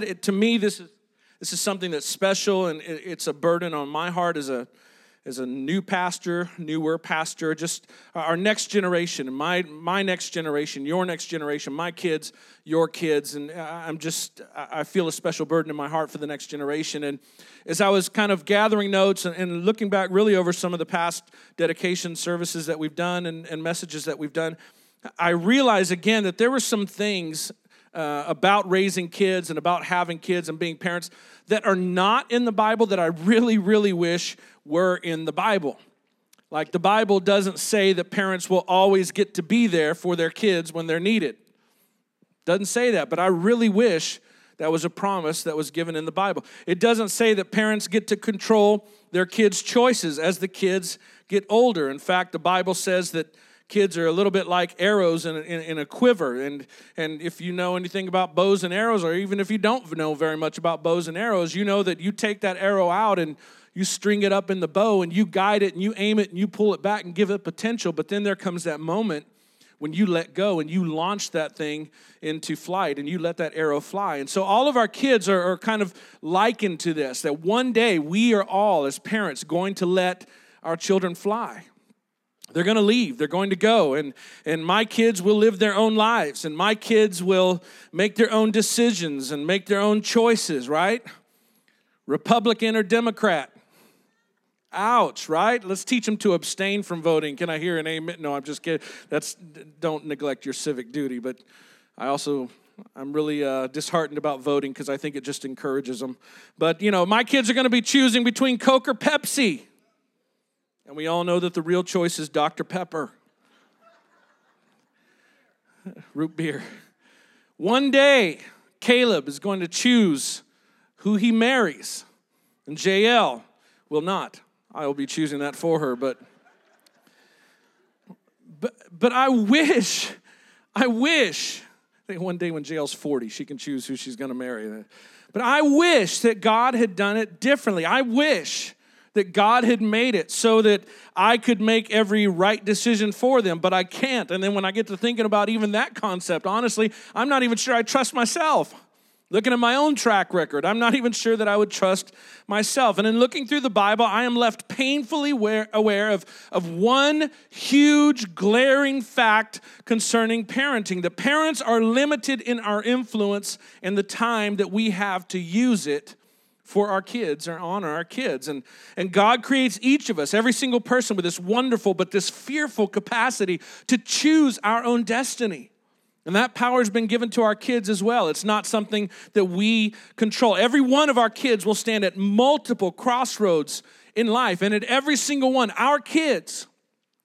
said, it, to me, this is, this is something that's special and it, it's a burden on my heart as a, as a new pastor, newer pastor, just our next generation, my my next generation, your next generation, my kids, your kids, and I'm just I feel a special burden in my heart for the next generation. And as I was kind of gathering notes and, looking back really over some of the past dedication services that we've done and, and messages that we've done, I realized again that there were some things uh, about raising kids and about having kids and being parents that are not in the Bible that I really, really wish were in the Bible. Like the Bible doesn't say that parents will always get to be there for their kids when they're needed. Doesn't say that, but I really wish that was a promise that was given in the Bible. It doesn't say that parents get to control their kids' choices as the kids get older. In fact, the Bible says that kids are a little bit like arrows in a, in, in, a quiver. And, and if you know anything about bows and arrows, or even if you don't know very much about bows and arrows, you know that you take that arrow out and you string it up in the bow and you guide it and you aim it and you pull it back and give it potential. But then there comes that moment when you let go and you launch that thing into flight and you let that arrow fly. And so all of our kids are, are kind of likened to this that one day we are all, as parents, going to let our children fly they're going to leave they're going to go and and my kids will live their own lives and my kids will make their own decisions and make their own choices right republican or democrat Ouch, right? Let's teach them to abstain from voting. Can I hear an amen? No, I'm just kidding. That's don't neglect your civic duty, but I also I'm really uh, disheartened about voting because I think it just encourages them. But you know, my kids are going to be choosing between Coke or Pepsi, and we all know that the real choice is Dr Pepper, root beer. One day, Caleb is going to choose who he marries, and JL will not. I will be choosing that for her, but but but I wish, I wish that one day when JL's 40, she can choose who she's gonna marry. But I wish that God had done it differently. I wish that God had made it so that I could make every right decision for them, but I can't. And then when I get to thinking about even that concept, honestly, I'm not even sure I trust myself. Looking at my own track record, I'm not even sure that I would trust myself. And in looking through the Bible, I am left painfully aware of, of one huge, glaring fact concerning parenting that parents are limited in our influence and the time that we have to use it for our kids or honor our kids. And, and God creates each of us, every single person, with this wonderful but this fearful capacity to choose our own destiny. And that power has been given to our kids as well. It's not something that we control. Every one of our kids will stand at multiple crossroads in life. And at every single one, our kids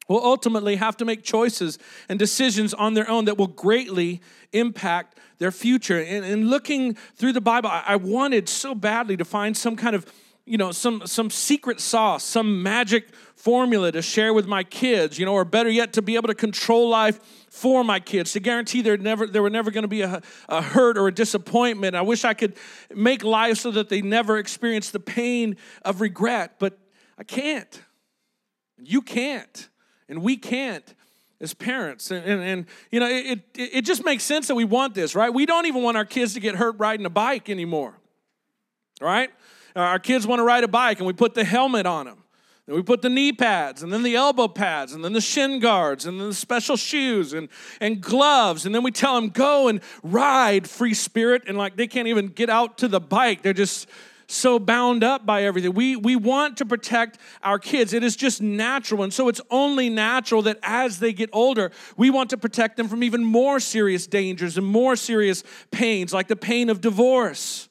will ultimately have to make choices and decisions on their own that will greatly impact their future. And, and looking through the Bible, I wanted so badly to find some kind of you know some some secret sauce some magic formula to share with my kids you know or better yet to be able to control life for my kids to guarantee there never there were never going to be a, a hurt or a disappointment. I wish i could make life so that they never experience the pain of regret but i can't. You can't and we can't as parents and, and, and you know it, it, it just makes sense that we want this right we don't even want our kids to get hurt riding a bike anymore right uh, our kids want to ride a bike and we put the helmet on them. Then we put the knee pads and then the elbow pads and then the shin guards and then the special shoes and, and gloves. And then we tell them, go and ride free spirit. And like they can't even get out to the bike. They're just so bound up by everything. We, we want to protect our kids. It is just natural. And so it's only natural that as they get older, we want to protect them from even more serious dangers and more serious pains, like the pain of divorce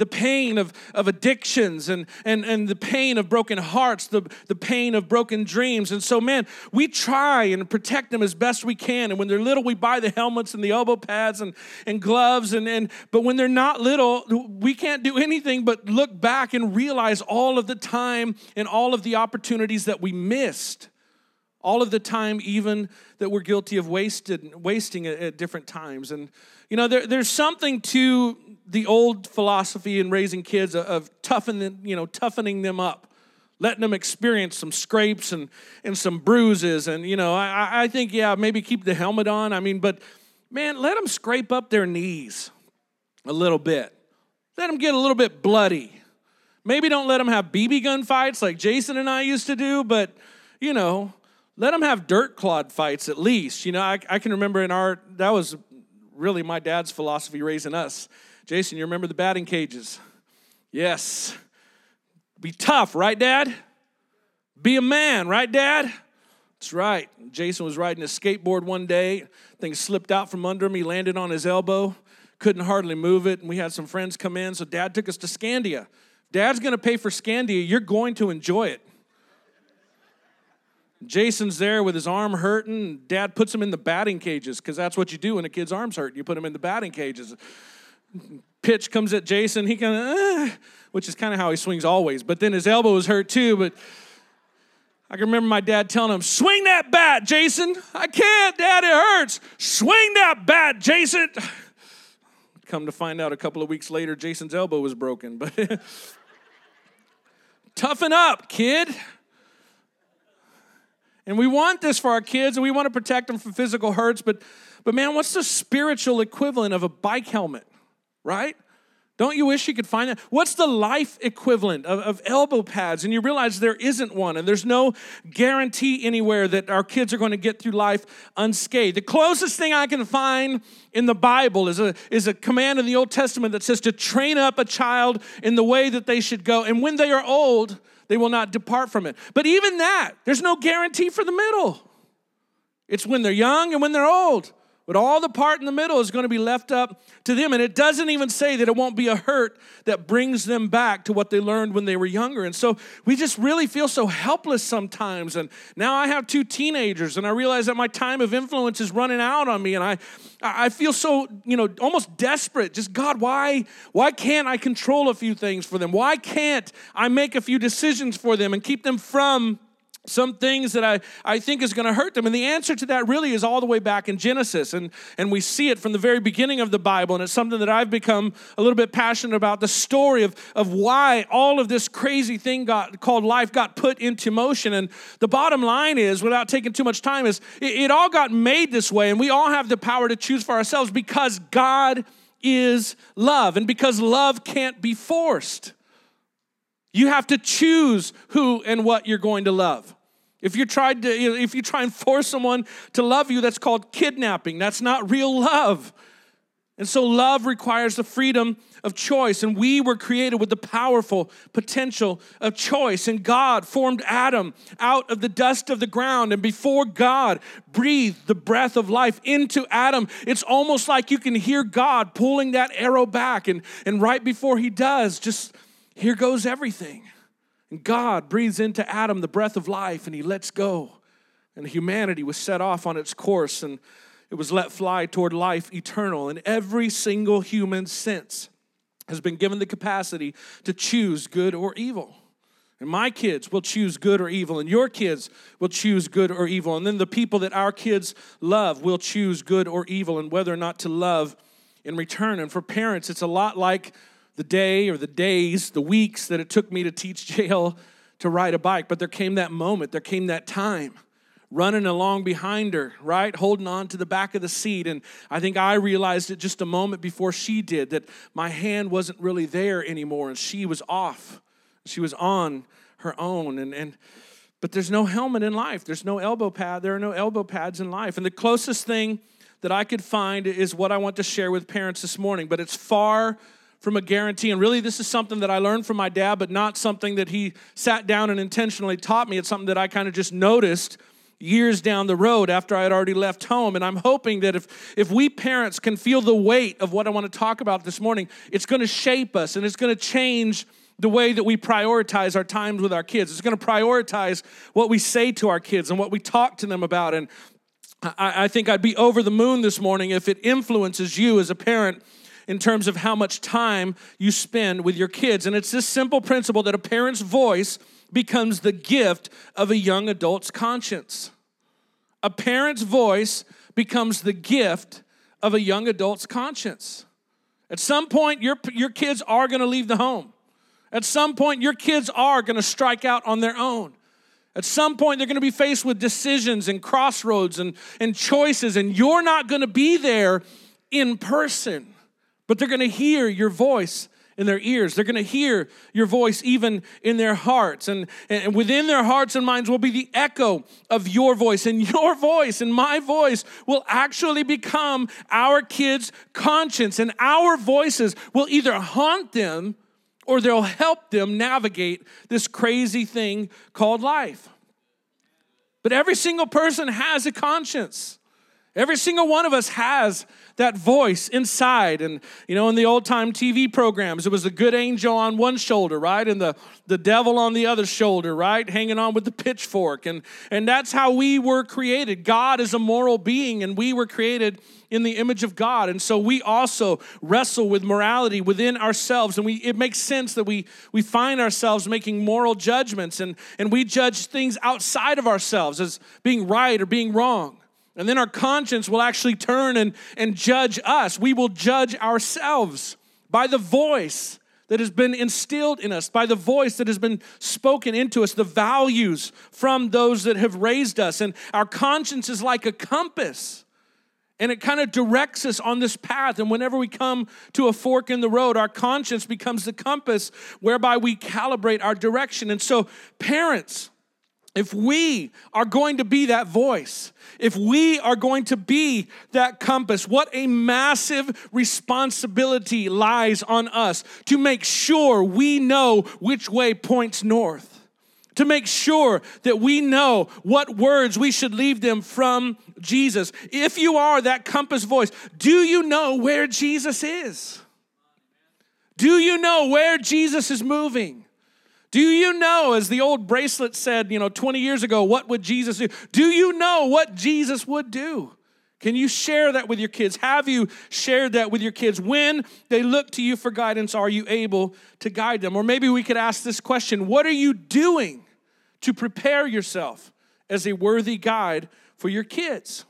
the pain of, of addictions and, and, and the pain of broken hearts, the, the pain of broken dreams. And so, man, we try and protect them as best we can. And when they're little, we buy the helmets and the elbow pads and, and gloves. And, and, but when they're not little, we can't do anything but look back and realize all of the time and all of the opportunities that we missed. All of the time, even that we're guilty of wasted, wasting at, at different times. And, you know, there, there's something to the old philosophy in raising kids of toughening, you know, toughening them up, letting them experience some scrapes and, and some bruises. And, you know, I, I think, yeah, maybe keep the helmet on. I mean, but man, let them scrape up their knees a little bit. let them get a little bit bloody. Maybe don't let them have BB gun fights like Jason and I used to do, but you know, let them have dirt clod fights at least. You know, I, I can remember in our, that was really my dad's philosophy raising us. Jason, you remember the batting cages? Yes. Be tough, right, Dad? Be a man, right, Dad? That's right. Jason was riding a skateboard one day. Thing slipped out from under him. He landed on his elbow. Couldn't hardly move it. And we had some friends come in. So dad took us to Scandia. Dad's going to pay for Scandia. You're going to enjoy it. Jason's there with his arm hurting. Dad puts him in the batting cages because that's what you do when a kid's arm's hurt. You put him in the batting cages. Pitch comes at Jason. He kind of, uh, which is kind of how he swings always. But then his elbow was hurt too. But I can remember my dad telling him, Swing that bat, Jason. I can't, Dad, it hurts. Swing that bat, Jason. Come to find out a couple of weeks later, Jason's elbow was broken. But toughen up, kid. And we want this for our kids and we want to protect them from physical hurts, but but man, what's the spiritual equivalent of a bike helmet, right? Don't you wish you could find that? What's the life equivalent of, of, elbow pads? And you realize there isn't one, and there's no guarantee anywhere that our kids are going to get through life unscathed. The closest thing I can find in the Bible is a, is a command in the Old Testament that says to train up a child in the way that they should go, and when they are old, they will not depart from it. But even that, there's no guarantee for the middle. It's when they're young and when they're old. But all the part in the middle is going to be left up to them. And it doesn't even say that it won't be a hurt that brings them back to what they learned when they were younger. And so we just really feel so helpless sometimes. And now I have two teenagers, and I realize that my time of influence is running out on me. And I, I feel so, you know, almost desperate. Just God, why, why can't I control a few things for them? Why can't I make a few decisions for them and keep them from some things that I, I think is going to hurt them. And the answer to that really is all the way back in Genesis. And, and we see it from the very beginning of the Bible. And it's something that I've become a little bit passionate about the story of, of why all of this crazy thing got, called life got put into motion. And the bottom line is, without taking too much time, is it, it all got made this way. And we all have the power to choose for ourselves because God is love. And because love can't be forced. You have to choose who and what you're going to love. If you tried to, if you try and force someone to love you, that's called kidnapping. That's not real love. And so love requires the freedom of choice. And we were created with the powerful potential of choice. And God formed Adam out of the dust of the ground. And before God breathed the breath of life into Adam, it's almost like you can hear God pulling that arrow back. And, and right before he does, just here goes everything. And God breathes into Adam the breath of life and he lets go. And humanity was set off on its course and it was let fly toward life eternal. And every single human since has been given the capacity to choose good or evil. And my kids will choose good or evil, and your kids will choose good or evil. And then the people that our kids love will choose good or evil and whether or not to love in return. And for parents, it's a lot like the day or the days, the weeks that it took me to teach JL to ride a bike. But there came that moment, there came that time running along behind her, right? Holding on to the back of the seat. And I think I realized it just a moment before she did that my hand wasn't really there anymore and she was off. She was on her own. And, and but there's no helmet in life. There's no elbow pad. There are no elbow pads in life. And the closest thing that I could find is what I want to share with parents this morning, but it's far from a guarantee. And really, this is something that I learned from my dad, but not something that he sat down and intentionally taught me. It's something that I kind of just noticed years down the road after I had already left home. And I'm hoping that if, if we parents can feel the weight of what I want to talk about this morning, it's going to shape us and it's going to change the way that we prioritize our times with our kids. It's going to prioritize what we say to our kids and what we talk to them about. And I, I think I'd be over the moon this morning if it influences you as a parent in terms of how much time you spend with your kids. And it's this simple principle that a parent's voice becomes the gift of a young adult's conscience. A parent's voice becomes the gift of a young adult's conscience. At some point, your, your kids are going to leave the home. At some point, your kids are going to strike out on their own. At some point, they're going to be faced with decisions and crossroads and, and choices, and you're not going to be there in person but they're going to hear your voice in their ears. They're going to hear your voice even in their hearts. And, and within their hearts and minds will be the echo of your voice. And your voice and my voice will actually become our kids' conscience. And our voices will either haunt them or they'll help them navigate this crazy thing called life. But every single person has a conscience. Every single one of us has that voice inside. And, you know, in the old time TV programs, it was the good angel on one shoulder, right? And the, the devil on the other shoulder, right? Hanging on with the pitchfork. And, and that's how we were created. God is a moral being, and we were created in the image of God. And so we also wrestle with morality within ourselves. And we, it makes sense that we, we find ourselves making moral judgments and, and we judge things outside of ourselves as being right or being wrong. And then our conscience will actually turn and, and judge us. We will judge ourselves by the voice that has been instilled in us, by the voice that has been spoken into us, the values from those that have raised us. And our conscience is like a compass. And it kind of directs us on this path. And whenever we come to a fork in the road, our conscience becomes the compass whereby we calibrate our direction. And so, parents, if we are going to be that voice, if we are going to be that compass, what a massive responsibility lies on us to make sure we know which way points north. To make sure that we know what words we should leave them from Jesus. If you are that compass voice, do you know where Jesus is? Do you know where Jesus is moving? Do you know, as the old bracelet said, you know, 20 years ago, what would Jesus do? Do you know what Jesus would do? Can you share that with your kids? Have you shared that with your kids? When they look to you for guidance, are you able to guide them? Or maybe we could ask this question What are you doing to prepare yourself as a worthy guide for your kids?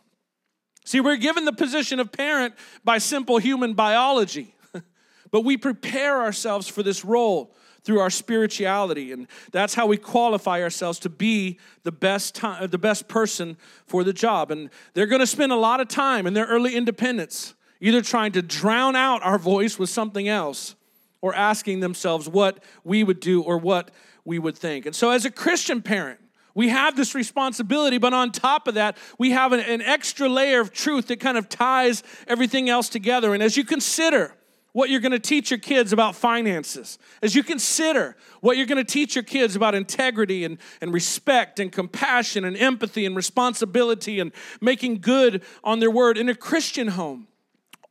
See, we're given the position of parent by simple human biology, but we prepare ourselves for this role through our spirituality and that's how we qualify ourselves to be the best time, uh, the best person for the job and they're going to spend a lot of time in their early independence either trying to drown out our voice with something else or asking themselves what we would do or what we would think and so as a christian parent we have this responsibility, but on top of that, we have an, an extra layer of truth that kind of ties everything else together. And as you consider what you're going to teach your kids about finances, as you consider what you're going to teach your kids about integrity and, and respect and compassion and empathy and responsibility and making good on their word in a Christian home,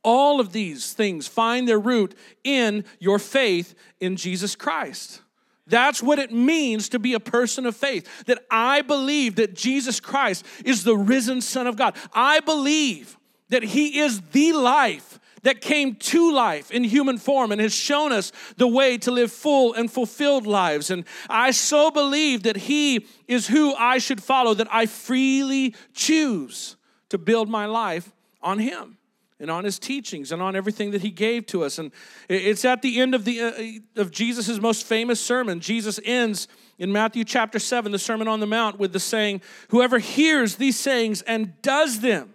all of these things find their root in your faith in Jesus Christ. That's what it means to be a person of faith. That I believe that Jesus Christ is the risen Son of God. I believe that He is the life that came to life in human form and has shown us the way to live full and fulfilled lives. And I so believe that He is who I should follow, that I freely choose to build my life on Him and on his teachings and on everything that he gave to us and it's at the end of the uh, of jesus' most famous sermon jesus ends in matthew chapter 7 the sermon on the mount with the saying whoever hears these sayings and does them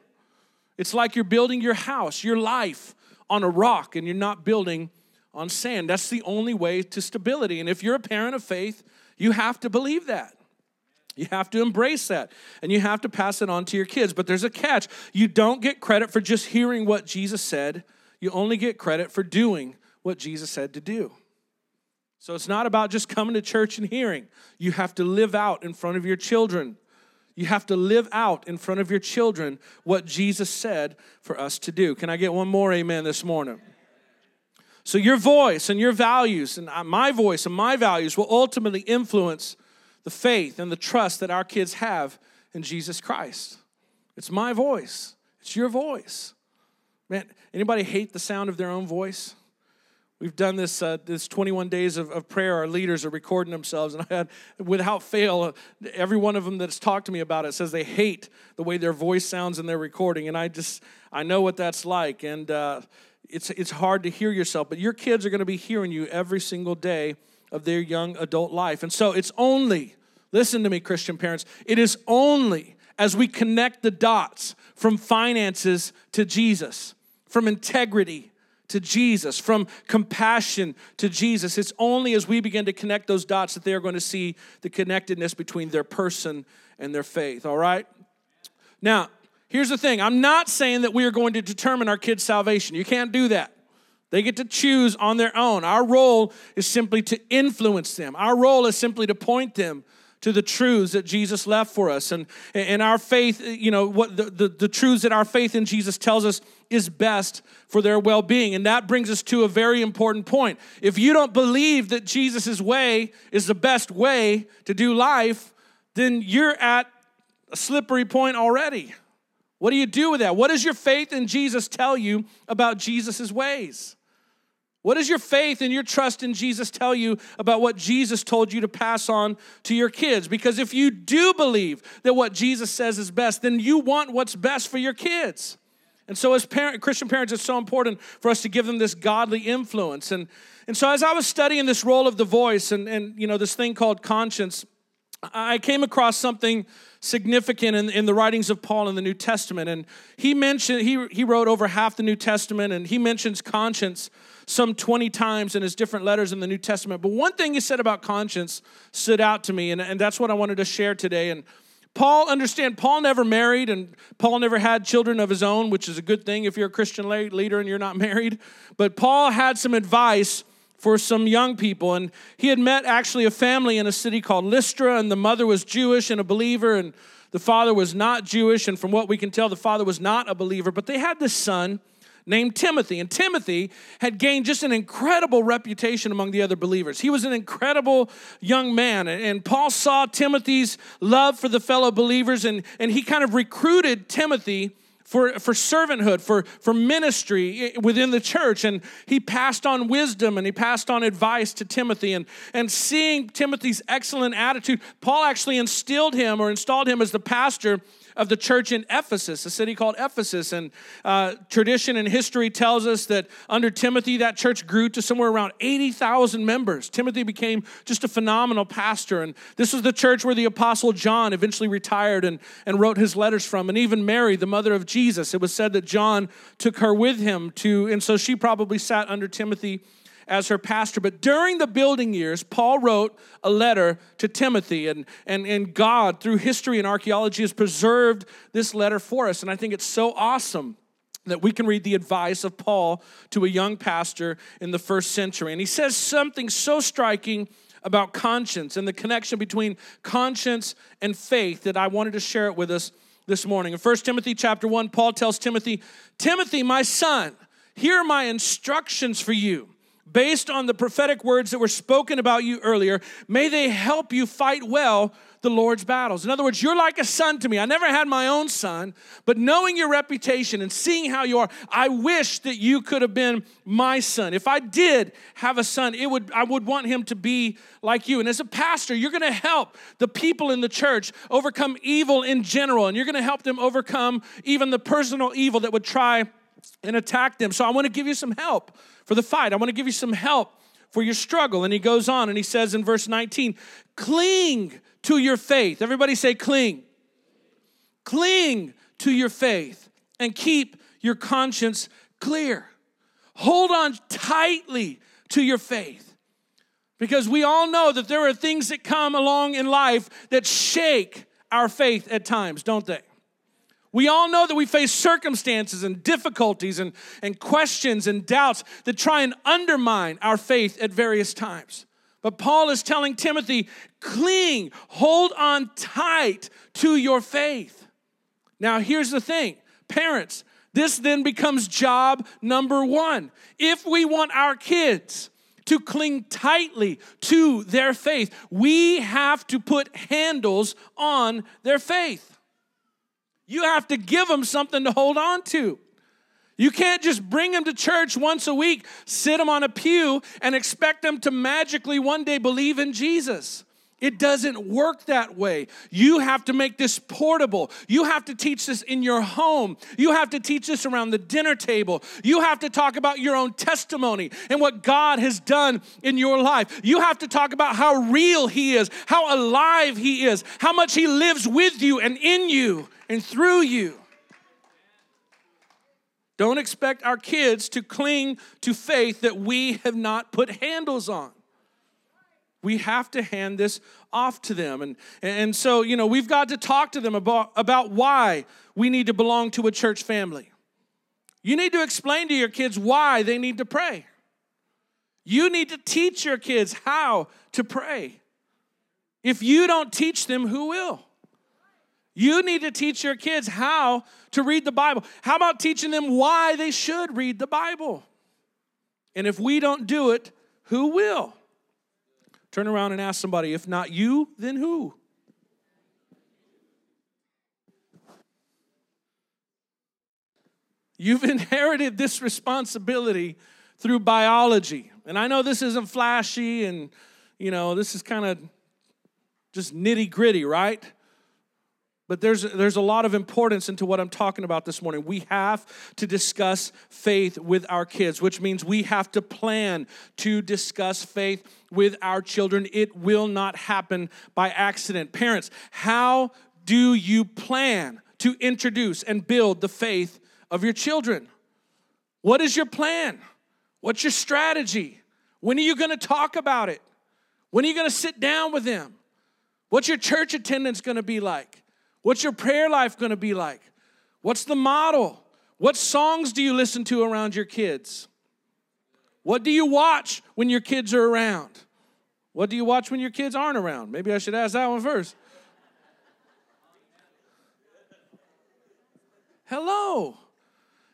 it's like you're building your house your life on a rock and you're not building on sand. That's the only way to stability. And if you're a parent of faith, you have to believe that. You have to embrace that and you have to pass it on to your kids. But there's a catch. You don't get credit for just hearing what Jesus said, you only get credit for doing what Jesus said to do. So it's not about just coming to church and hearing. You have to live out in front of your children you have to live out in front of your children what Jesus said for us to do. Can I get one more amen this morning? So, your voice and your values, and uh, my voice and my values, will ultimately influence the faith and the trust that our kids have in Jesus Christ. It's my voice, it's your voice. Man, anybody hate the sound of their own voice? We've done this uh, this 21 days of, of prayer. Our leaders are recording themselves, and I had, without fail, every one of them that's talked to me about it says they hate the way their voice sounds in their recording, and I just I know what that's like, and uh, it's it's hard to hear yourself. But your kids are going to be hearing you every single day of their young adult life, and so it's only listen to me, Christian parents. It is only as we connect the dots from finances to Jesus, from integrity to Jesus, from compassion to Jesus. It's only as we begin to connect those dots that they are going to see the connectedness between their person and their faith, all right? Now, here's the thing I'm not saying that we are going to determine our kids' salvation. You can't do that. They get to choose on their own. Our role is simply to influence them, our role is simply to point them to the truths that Jesus left for us. And, and our faith, you know, what the, the, the truths that our faith in Jesus tells us is best for their well being. And that brings us to a very important point. If you don't believe that Jesus' way is the best way to do life, then you're at a slippery point already. What do you do with that? What does your faith in Jesus tell you about Jesus' ways? What does your faith and your trust in Jesus tell you about what Jesus told you to pass on to your kids? Because if you do believe that what Jesus says is best, then you want what's best for your kids. And so, as parent, Christian parents, it's so important for us to give them this godly influence. And, and so, as I was studying this role of the voice and, and you know this thing called conscience, I came across something significant in, in the writings of Paul in the New Testament. And he mentioned, he, he wrote over half the New Testament, and he mentions conscience some 20 times in his different letters in the New Testament. But one thing he said about conscience stood out to me, and, and that's what I wanted to share today. And Paul, understand, Paul never married and Paul never had children of his own, which is a good thing if you're a Christian leader and you're not married. But Paul had some advice for some young people. And he had met actually a family in a city called Lystra, and the mother was Jewish and a believer, and the father was not Jewish. And from what we can tell, the father was not a believer. But they had this son named Timothy. And Timothy had gained just an incredible reputation among the other believers. He was an incredible young man. And Paul saw Timothy's love for the fellow believers, and, and he kind of recruited Timothy for, for servanthood, for, for ministry within the church. And he passed on wisdom and he passed on advice to Timothy. And, and seeing Timothy's excellent attitude, Paul actually instilled him or installed him as the pastor of the church in Ephesus, a city called Ephesus. And uh, tradition and history tells us that under Timothy, that church grew to somewhere around 80,000 members. Timothy became just a phenomenal pastor. And this was the church where the Apostle John eventually retired and, and wrote his letters from. And even Mary, the mother of Jesus, it was said that John took her with him to, and so she probably sat under Timothy as her pastor. But during the building years, Paul wrote a letter to Timothy, and, and, and God, through history and archaeology, has preserved this letter for us. And I think it's so awesome that we can read the advice of Paul to a young pastor in the first century. And he says something so striking about conscience and the connection between conscience and faith that I wanted to share it with us this morning. In 1 Timothy chapter 1, Paul tells Timothy, Timothy, my son, here are my instructions for you based on the prophetic words that were spoken about you earlier, may they help you fight well the Lord's battles. In other words, you're like a son to me. I never had my own son, but knowing your reputation and seeing how you are, I wish that you could have been my son. If I did have a son, it would I would want him to be like you. And as a pastor, you're going to help the people in the church overcome evil in general, and you're going to help them overcome even the personal evil that would try and attack them. So I want to give you some help for the fight. I want to give you some help for your struggle. And he goes on and he says in verse 19, cling to your faith. Everybody say, cling. Cling to your faith and keep your conscience clear. Hold on tightly to your faith. Because we all know that there are things that come along in life that shake our faith at times, don't they? We all know that we face circumstances and difficulties and, and questions and doubts that try and undermine our faith at various times. But Paul is telling Timothy, cling, hold on tight to your faith. Now, here's the thing parents, this then becomes job number one. If we want our kids to cling tightly to their faith, we have to put handles on their faith. You have to give them something to hold on to. You can't just bring them to church once a week, sit them on a pew, and expect them to magically one day believe in Jesus. It doesn't work that way. You have to make this portable. You have to teach this in your home. You have to teach this around the dinner table. You have to talk about your own testimony and what God has done in your life. You have to talk about how real He is, how alive He is, how much He lives with you and in you and through you. Don't expect our kids to cling to faith that we have not put handles on. We have to hand this off to them. And, and so, you know, we've got to talk to them about, about why we need to belong to a church family. You need to explain to your kids why they need to pray. You need to teach your kids how to pray. If you don't teach them, who will? You need to teach your kids how to read the Bible. How about teaching them why they should read the Bible? And if we don't do it, who will? Turn around and ask somebody, if not you, then who? You've inherited this responsibility through biology. And I know this isn't flashy and, you know, this is kind of just nitty gritty, right? But there's, there's a lot of importance into what I'm talking about this morning. We have to discuss faith with our kids, which means we have to plan to discuss faith with our children. It will not happen by accident. Parents, how do you plan to introduce and build the faith of your children? What is your plan? What's your strategy? When are you going to talk about it? When are you going to sit down with them? What's your church attendance going to be like? What's your prayer life going to be like? What's the model? What songs do you listen to around your kids? What do you watch when your kids are around? What do you watch when your kids aren't around? Maybe I should ask that one first. Hello.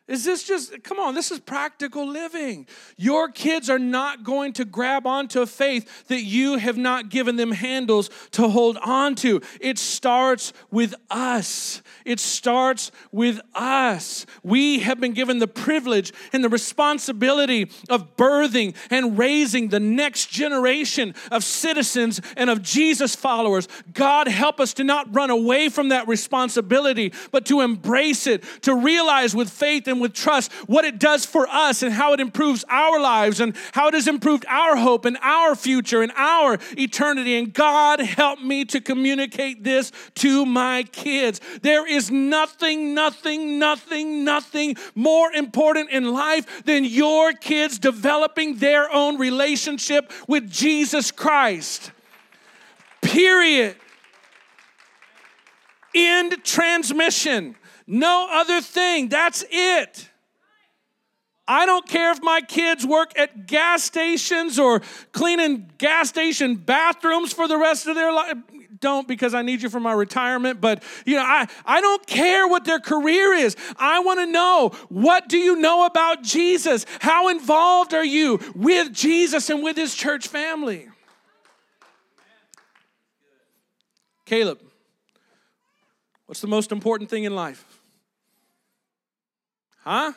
Is this just, come on, this is practical living. Your kids are not going to grab onto a faith that you have not given them handles to hold on to. It starts with us. It starts with us. We have been given the privilege and the responsibility of birthing and raising the next generation of citizens and of Jesus followers. God, help us to not run away from that responsibility, but to embrace it, to realize with faith and with trust what it does for us and how it improves our lives and how it has improved our hope and our future and our eternity. And God, help me to communicate this to my kids. There is nothing, nothing, nothing, nothing more important in life than your kids developing their own relationship with Jesus Christ. Period. End transmission. No other thing. That's it. I don't care if my kids work at gas stations or cleaning gas station bathrooms for the rest of their life. Don't because I need you for my retirement, but you know, I, I don't care what their career is. I want to know what do you know about Jesus? How involved are you with Jesus and with his church family? Caleb, what's the most important thing in life? Huh?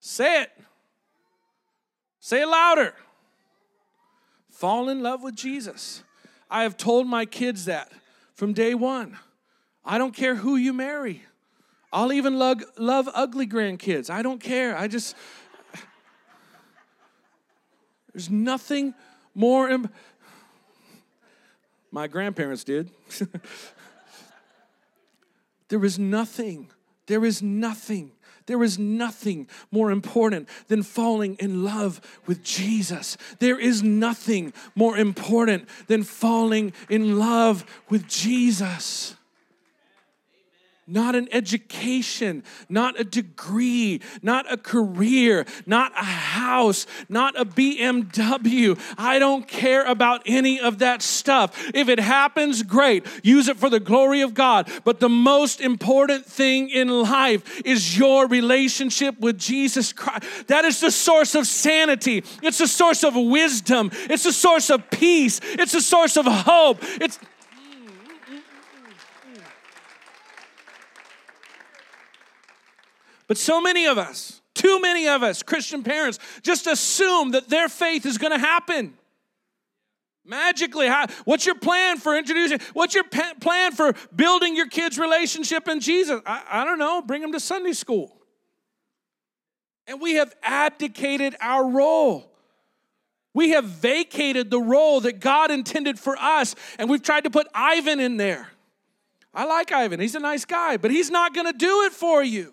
Say it. Say it louder. Fall in love with Jesus. I have told my kids that from day one. I don't care who you marry. I'll even love, love ugly grandkids. I don't care. I just, there's nothing more. Im- my grandparents did. there is nothing, there is nothing there is nothing more important than falling in love with Jesus. There is nothing more important than falling in love with Jesus not an education, not a degree, not a career, not a house, not a BMW. I don't care about any of that stuff. If it happens, great. Use it for the glory of God. But the most important thing in life is your relationship with Jesus Christ. That is the source of sanity, it's the source of wisdom, it's the source of peace, it's the source of hope. It's But so many of us, too many of us, Christian parents, just assume that their faith is going to happen. Magically, how, what's your plan for introducing? What's your pa- plan for building your kids' relationship in Jesus? I, I don't know. Bring them to Sunday school. And we have abdicated our role. We have vacated the role that God intended for us, and we've tried to put Ivan in there. I like Ivan, he's a nice guy, but he's not gonna do it for you.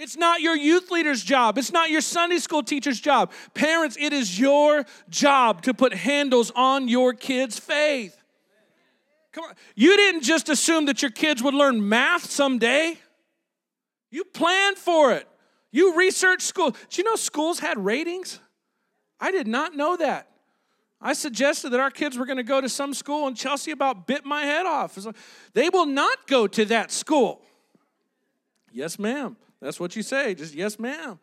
It's not your youth leader's job. It's not your Sunday school teacher's job. Parents, it is your job to put handles on your kids' faith. Come on. You didn't just assume that your kids would learn math someday. You planned for it. You researched school. Do you know schools had ratings? I did not know that. I suggested that our kids were going to go to some school, and Chelsea about bit my head off. They will not go to that school. Yes, ma'am. That's what you say. Just yes, ma'am.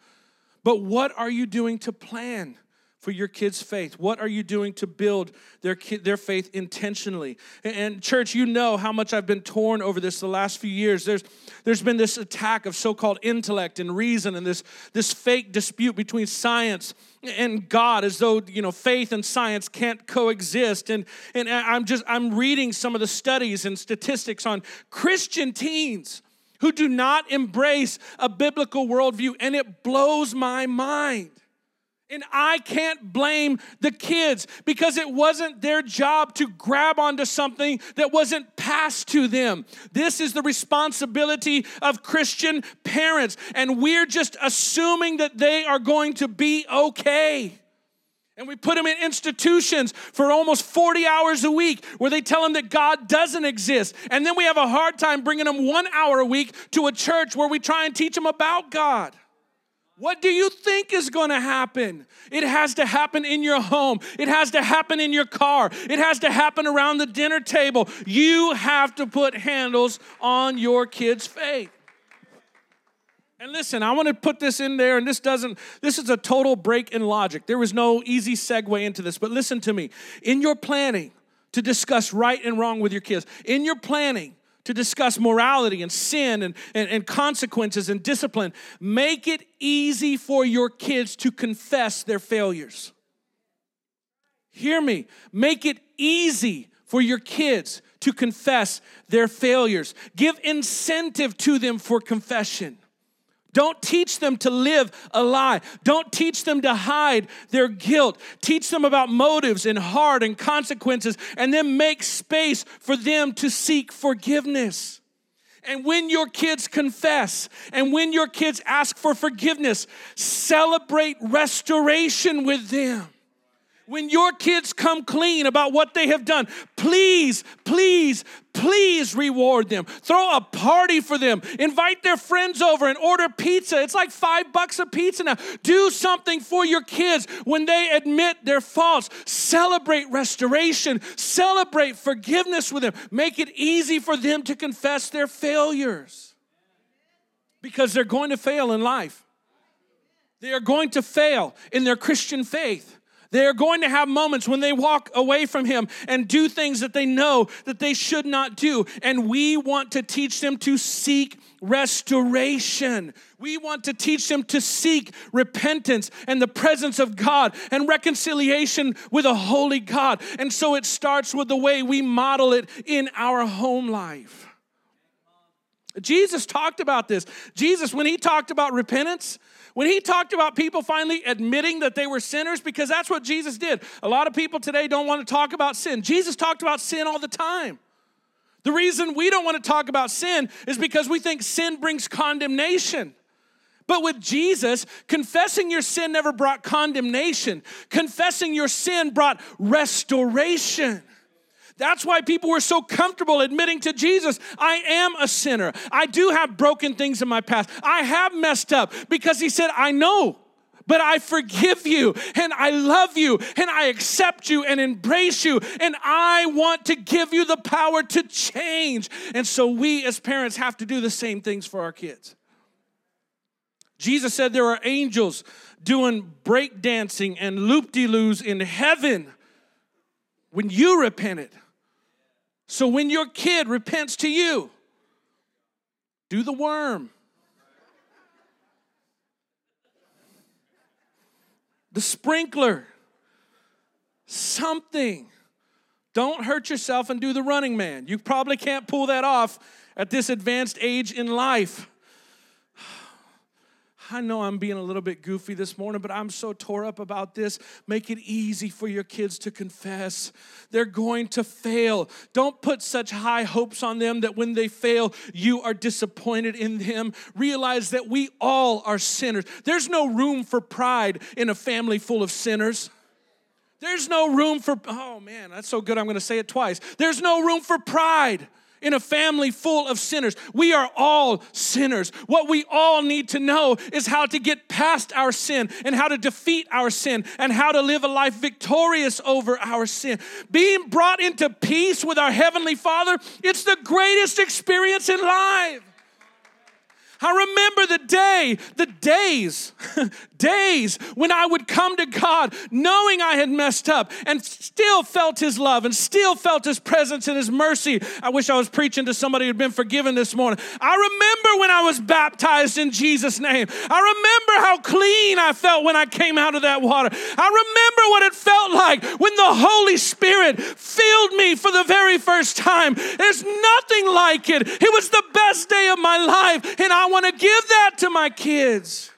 But what are you doing to plan? for your kids' faith? What are you doing to build their kid, their faith intentionally? And church, you know how much I've been torn over this the last few years. There's there's been this attack of so-called intellect and reason and this this fake dispute between science and God as though, you know, faith and science can't coexist. And and I'm just I'm reading some of the studies and statistics on Christian teens who do not embrace a biblical worldview, and it blows my mind. And I can't blame the kids because it wasn't their job to grab onto something that wasn't passed to them. This is the responsibility of Christian parents, and we're just assuming that they are going to be okay. And we put them in institutions for almost 40 hours a week where they tell them that God doesn't exist. And then we have a hard time bringing them one hour a week to a church where we try and teach them about God. What do you think is going to happen? It has to happen in your home. It has to happen in your car. It has to happen around the dinner table. You have to put handles on your kids' faith. And listen, I want to put this in there, and this doesn't, this is a total break in logic. There was no easy segue into this, but listen to me. In your planning to discuss right and wrong with your kids, in your planning to discuss morality and sin and, and, and, consequences and discipline. Make it easy for your kids to confess their failures. Hear me. Make it easy for your kids to confess their failures. Give incentive to them for confession. Don't teach them to live a lie. Don't teach them to hide their guilt. Teach them about motives and heart and consequences, and then make space for them to seek forgiveness. And when your kids confess and when your kids ask for forgiveness, celebrate restoration with them when your kids come clean about what they have done, please, please, please reward them. Throw a party for them. Invite their friends over and order pizza. It's like five bucks a pizza now. Do something for your kids when they admit their faults. Celebrate restoration, celebrate forgiveness with them. Make it easy for them to confess their failures because they're going to fail in life. They are going to fail in their Christian faith. They are going to have moments when they walk away from Him and do things that they know that they should not do. And we want to teach them to seek restoration. We want to teach them to seek repentance and the presence of God and reconciliation with a holy God. And so it starts with the way we model it in our home life. Jesus talked about this. Jesus, when he talked about repentance, when he talked about people finally admitting that they were sinners, because that's what Jesus did. A lot of people today don't want to talk about sin. Jesus talked about sin all the time. The reason we don't want to talk about sin is because we think sin brings condemnation. But with Jesus, confessing your sin never brought condemnation. Confessing your sin brought restoration. That's why people were so comfortable admitting to Jesus, I am a sinner. I do have broken things in my past. I have messed up because he said, I know but I forgive you and I love you and I accept you and embrace you and I want to give you the power to change. And so we as parents have to do the same things for our kids. Jesus said there are angels doing breakdancing and loop de loos in heaven when you repented. So when your kid repents to you, do the worm. The sprinkler. Something. Don't hurt yourself and do the running man. You probably can't pull that off at this advanced age in life. I know I'm being a little bit goofy this morning, but I'm so tore up about this. Make it easy for your kids to confess. They're going to fail. Don't put such high hopes on them that when they fail, you are disappointed in them. Realize that we all are sinners. There's no room for pride in a family full of sinners. There's no room for, oh man, that's so good, I'm gonna say it twice. There's no room for pride in a family full of sinners. We are all sinners. What we all need to know is how to get past our sin and how to defeat our sin and how to live a life victorious over our sin. Being brought into peace with our Heavenly Father, it's the greatest experience in life. I remember the day, the days, days when I would come to God knowing I had messed up and still felt His love and still felt His presence and His mercy. I wish I was preaching to somebody who'd been forgiven this morning. I remember when I was baptized in Jesus' name. I remember how clean I felt when I came out of that water. I remember what it felt like when the Holy Spirit filled me for the very first time. There's nothing like it. It was the best day of my life, and I I want to give that to my kids.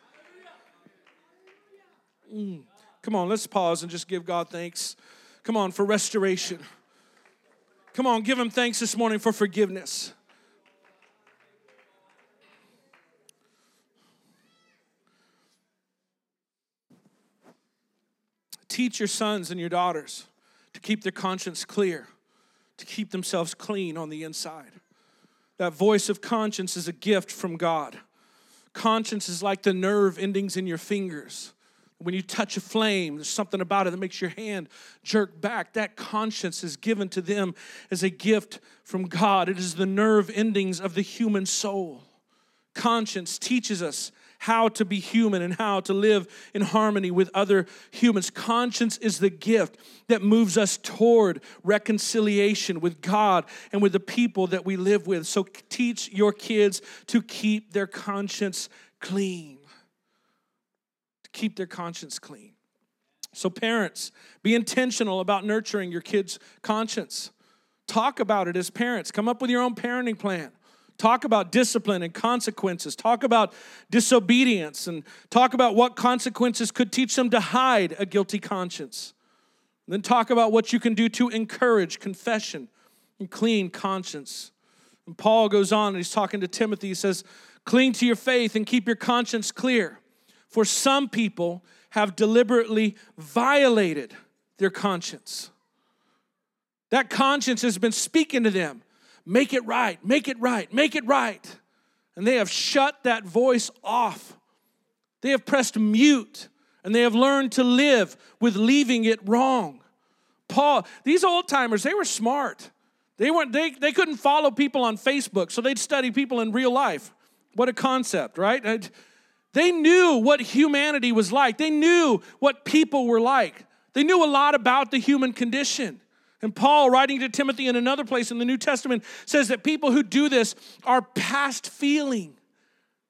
Mm. Come on, let's pause and just give God thanks. Come on, for restoration. Come on, give Him thanks this morning for forgiveness. Teach your sons and your daughters to keep their conscience clear, to keep themselves clean on the inside. That voice of conscience is a gift from God. Conscience is like the nerve endings in your fingers. When you touch a flame, there's something about it that makes your hand jerk back. That conscience is given to them as a gift from God. It is the nerve endings of the human soul. Conscience teaches us how to be human and how to live in harmony with other humans. Conscience is the gift that moves us toward reconciliation with God and with the people that we live with. So teach your kids to keep their conscience clean. To keep their conscience clean. So, parents, be intentional about nurturing your kids' conscience. Talk about it as parents. Come up with your own parenting plan. Talk about discipline and consequences. Talk about disobedience and talk about what consequences could teach them to hide a guilty conscience. then talk about what you can do to encourage confession and clean conscience. And Paul goes on and he's talking to Timothy. He says, Cling to your faith and keep your conscience clear. For some people have deliberately violated their conscience. That conscience has been speaking to them make it right, make it right, make it right. And they have shut that voice off. They have pressed mute and they have learned to live with leaving it wrong. Paul, these old timers, they were smart. They weren't they, they couldn't follow people on Facebook, so they'd study people in real life. What a concept, right? They knew what humanity was like. They knew what people were like. They knew a lot about the human condition. And Paul, writing to Timothy in another place in the New Testament, says that people who do this are past feeling.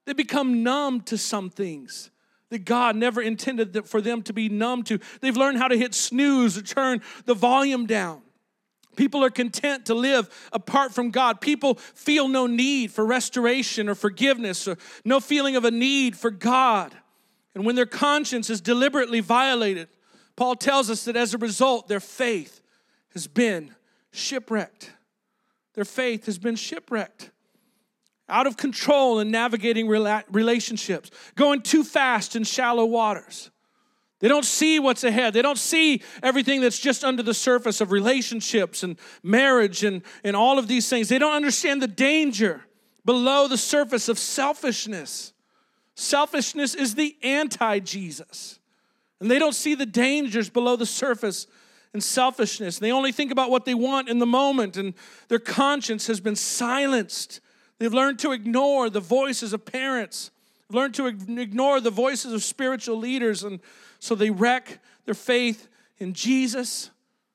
They become numb to some things that God never intended for them to be numb to. They've learned how to hit snooze or turn the volume down. People are content to live apart from God. People feel no need for restoration or forgiveness or no feeling of a need for God. And when their conscience is deliberately violated, Paul tells us that as a result, their faith has been shipwrecked. Their faith has been shipwrecked. Out of control in navigating relationships, going too fast in shallow waters. They don't see what's ahead. They don't see everything that's just under the surface of relationships and marriage and, and all of these things. They don't understand the danger below the surface of selfishness. Selfishness is the anti Jesus. And they don't see the dangers below the surface and selfishness. They only think about what they want in the moment, and their conscience has been silenced. They've learned to ignore the voices of parents, learned to ignore the voices of spiritual leaders, and so they wreck their faith in Jesus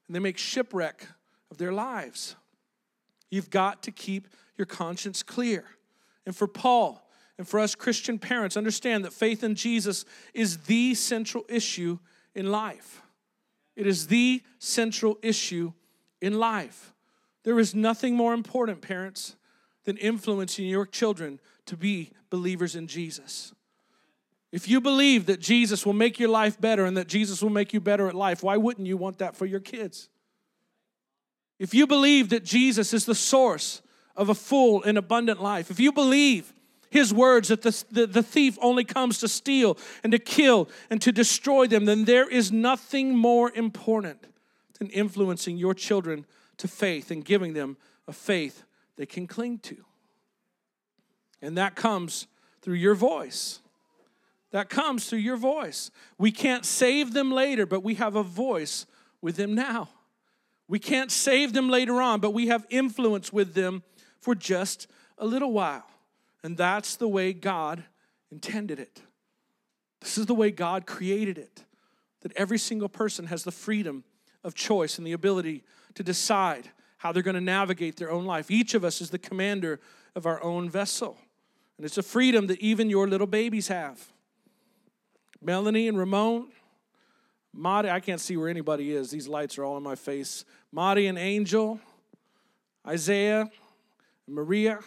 and they make shipwreck of their lives. You've got to keep your conscience clear. And for Paul, and for us Christian parents, understand that faith in Jesus is the central issue in life. It is the central issue in life. There is nothing more important, parents, than influencing your children to be believers in Jesus. If you believe that Jesus will make your life better and that Jesus will make you better at life, why wouldn't you want that for your kids? If you believe that Jesus is the source of a full and abundant life, if you believe his words that the, the, the, thief only comes to steal and to kill and to destroy them, then there is nothing more important than influencing your children to faith and giving them a faith they can cling to. And that comes through your voice. That comes through your voice. We can't save them later, but we have a voice with them now. We can't save them later on, but we have influence with them for just a little while. And that's the way God intended it. This is the way God created it. That every single person has the freedom of choice and the ability to decide how they're going to navigate their own life. Each of us is the commander of our own vessel. And it's a freedom that even your little babies have. Melanie and Ramon, Madi, I can't see where anybody is. These lights are all in my face. Madi and Angel, Isaiah, Maria,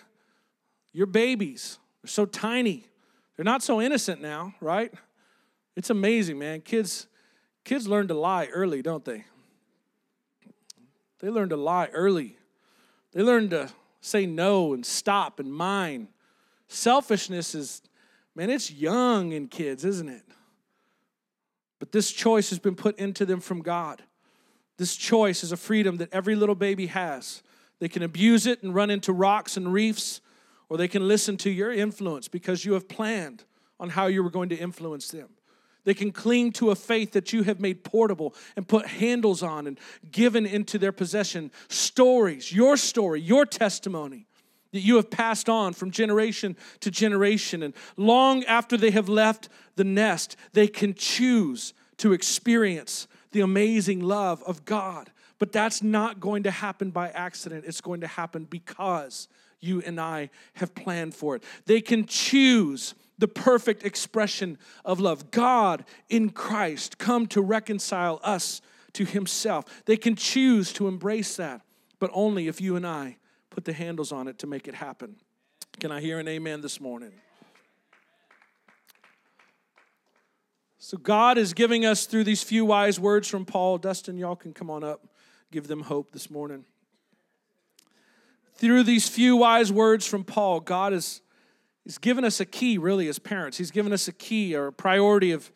your babies. They're so tiny. They're not so innocent now, right? It's amazing, man. Kids, kids learn to lie early, don't they? They learn to lie early. They learn to say no and stop and mind. Selfishness is, man, it's young in kids, isn't it? But this choice has been put into them from God. This choice is a freedom that every little baby has. They can abuse it and run into rocks and reefs, or they can listen to your influence because you have planned on how you were going to influence them. They can cling to a faith that you have made portable and put handles on and given into their possession. Stories, your story, your testimony that you have passed on from generation to generation. And long after they have left the nest, they can choose to experience the amazing love of God. But that's not going to happen by accident, it's going to happen because you and I have planned for it. They can choose the perfect expression of love. God in Christ come to reconcile us to Himself. They can choose to embrace that, but only if you and I put the handles on it to make it happen. Can I hear an amen this morning? So, God is giving us through these few wise words from Paul. Dustin, y'all can come on up, give them hope this morning. Through these few wise words from Paul, God is He's given us a key, really, as parents. He's given us a key or a priority of,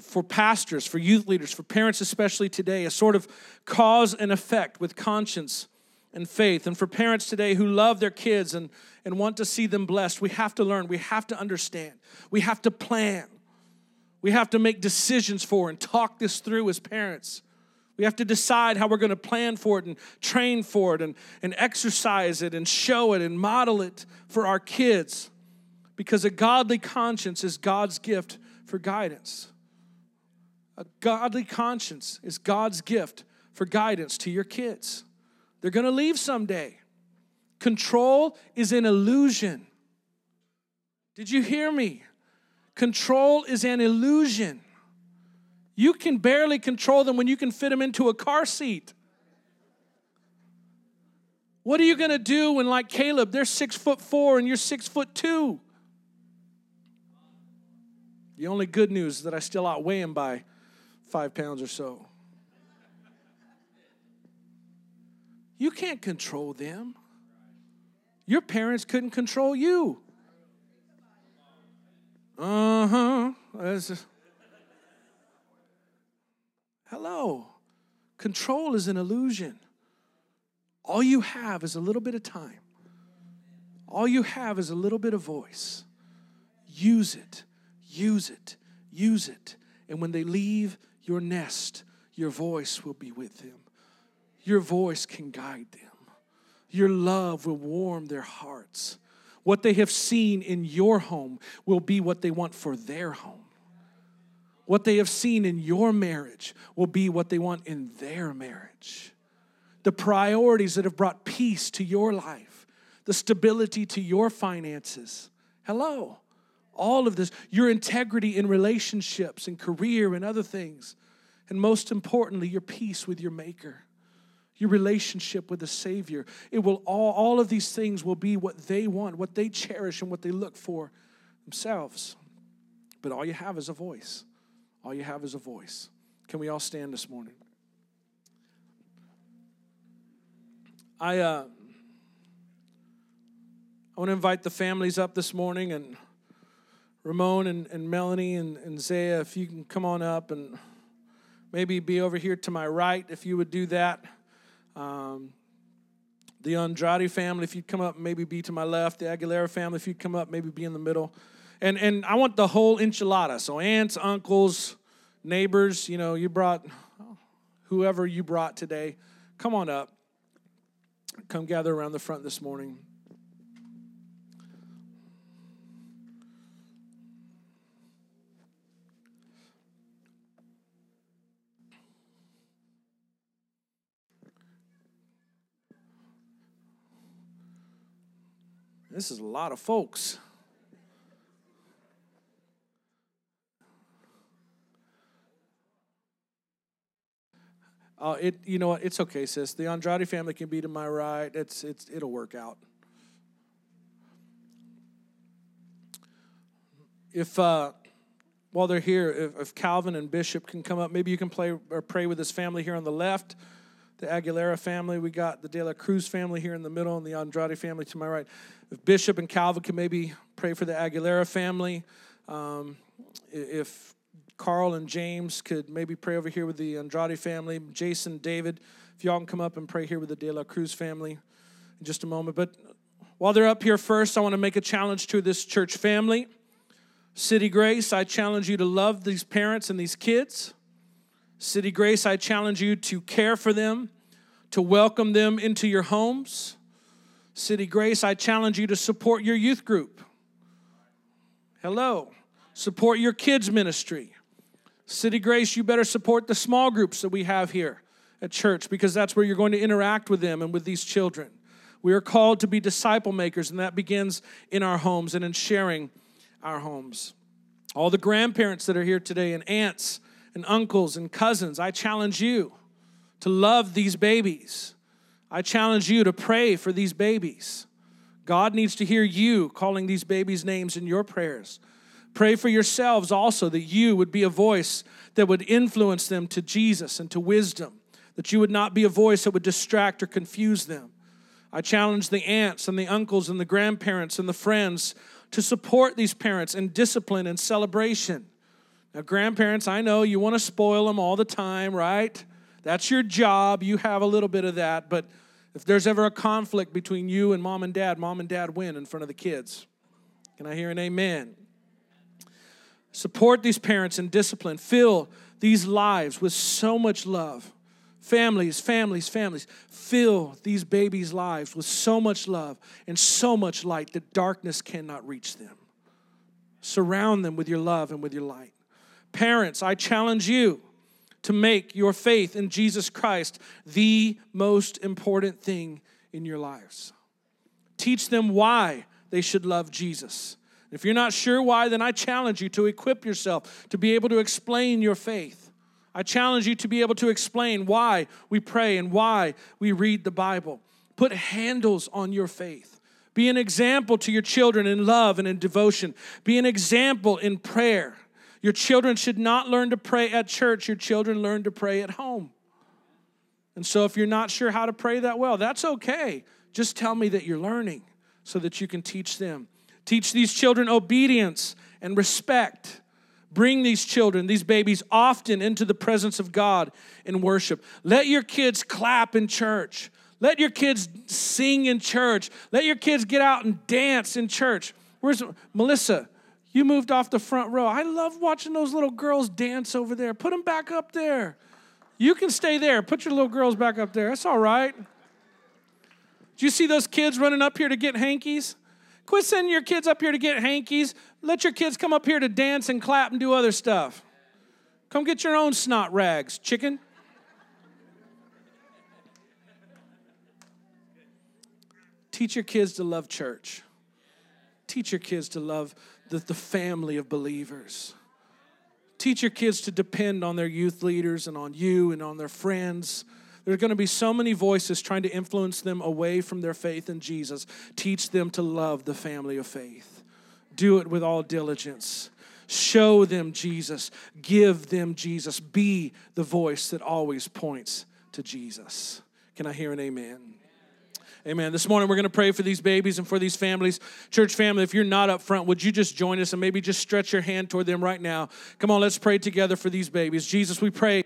for pastors, for youth leaders, for parents, especially today, a sort of cause and effect with conscience and faith. And for parents today who love their kids and, and want to see them blessed, we have to learn, we have to understand, we have to plan, we have to make decisions for and talk this through as parents. We have to decide how we're going to plan for it and train for it and, and exercise it and show it and model it for our kids because a godly conscience is God's gift for guidance. A godly conscience is God's gift for guidance to your kids. They're going to leave someday. Control is an illusion. Did you hear me? Control is an illusion. You can barely control them when you can fit them into a car seat. What are you going to do when, like Caleb, they're six foot four and you're six foot two? The only good news is that I still outweigh him by five pounds or so. You can't control them. Your parents couldn't control you. Uh huh. Hello. Control is an illusion. All you have is a little bit of time. All you have is a little bit of voice. Use it. Use it, use it. And when they leave your nest, your voice will be with them. Your voice can guide them. Your love will warm their hearts. What they have seen in your home will be what they want for their home. What they have seen in your marriage will be what they want in their marriage. The priorities that have brought peace to your life, the stability to your finances. Hello all of this, your integrity in relationships and career and other things. And most importantly, your peace with your Maker, your relationship with the Savior. It will all, all of these things will be what they want, what they cherish, and what they look for themselves. But all you have is a voice. All you have is a voice. Can we all stand this morning? I uh, I want to invite the families up this morning and Ramon and, and Melanie and, and Zaya, if you can come on up and maybe be over here to my right, if you would do that. Um, the Andrade family, if you'd come up, maybe be to my left. The Aguilera family, if you'd come up, maybe be in the middle. And, and I want the whole enchilada. So aunts, uncles, neighbors, you know, you brought whoever you brought today. Come on up. Come gather around the front this morning. This is a lot of folks. Uh, it, you know what? It's okay, sis. The Andrade family can be to my right. It's, it's, it'll work out. If, uh, while they're here, if, if Calvin and Bishop can come up, maybe you can play or pray with his family here on the left the Aguilera family. We got the De La Cruz family here in the middle, and the Andrade family to my right. If Bishop and Calvin can maybe pray for the Aguilera family. Um, if Carl and James could maybe pray over here with the Andrade family. Jason, David, if y'all can come up and pray here with the De La Cruz family in just a moment. But while they're up here first, I want to make a challenge to this church family. City Grace, I challenge you to love these parents and these kids. City Grace, I challenge you to care for them, to welcome them into your homes. City Grace, I challenge you to support your youth group. Hello. Support your kids' ministry. City Grace, you better support the small groups that we have here at church because that's where you're going to interact with them and with these children. We are called to be disciple makers, and that begins in our homes and in sharing our homes. All the grandparents that are here today, and aunts, and uncles and cousins, I challenge you to love these babies. I challenge you to pray for these babies. God needs to hear you calling these babies' names in your prayers. Pray for yourselves also that you would be a voice that would influence them to Jesus and to wisdom, that you would not be a voice that would distract or confuse them. I challenge the aunts and the uncles and the grandparents and the friends to support these parents in discipline and celebration. Now, grandparents, I know you want to spoil them all the time, right? That's your job. You have a little bit of that. But if there's ever a conflict between you and mom and dad, mom and dad win in front of the kids. Can I hear an amen? Support these parents in discipline. Fill these lives with so much love. Families, families, families. Fill these babies' lives with so much love and so much light that darkness cannot reach them. Surround them with your love and with your light. Parents, I challenge you to make your faith in Jesus Christ the most important thing in your lives. Teach them why they should love Jesus. If you're not sure why, then I challenge you to equip yourself to be able to explain your faith. I challenge you to be able to explain why we pray and why we read the Bible. Put handles on your faith. Be an example to your children in love and in devotion. Be an example in prayer. Your children should not learn to pray at church, your children learn to pray at home. And so, if you're not sure how to pray that well, that's okay. Just tell me that you're learning so that you can teach them. Teach these children obedience and respect. Bring these children, these babies, often into the presence of God in worship. Let your kids clap in church. Let your kids sing in church. Let your kids get out and dance in church. Where's Melissa? You moved off the front row. I love watching those little girls dance over there. Put them back up there. You can stay there. Put your little girls back up there. That's all right. Do you see those kids running up here to get hankies? Quit sending your kids up here to get hankies. Let your kids come up here to dance and clap and do other stuff. Come get your own snot rags, chicken. Teach your kids to love church. Teach your kids to love the, the family of believers. Teach your kids to depend on their youth leaders and on you and on their friends. There are going to be so many voices trying to influence them away from their faith in Jesus. Teach them to love the family of faith. Do it with all diligence. show them Jesus, give them Jesus, be the voice that always points to Jesus. Can I hear an amen? Amen. This morning we're going to pray for these babies and for these families. Church family, if you're not up front, would you just join us and maybe just stretch your hand toward them right now? Come on, let's pray together for these babies. Jesus, we pray.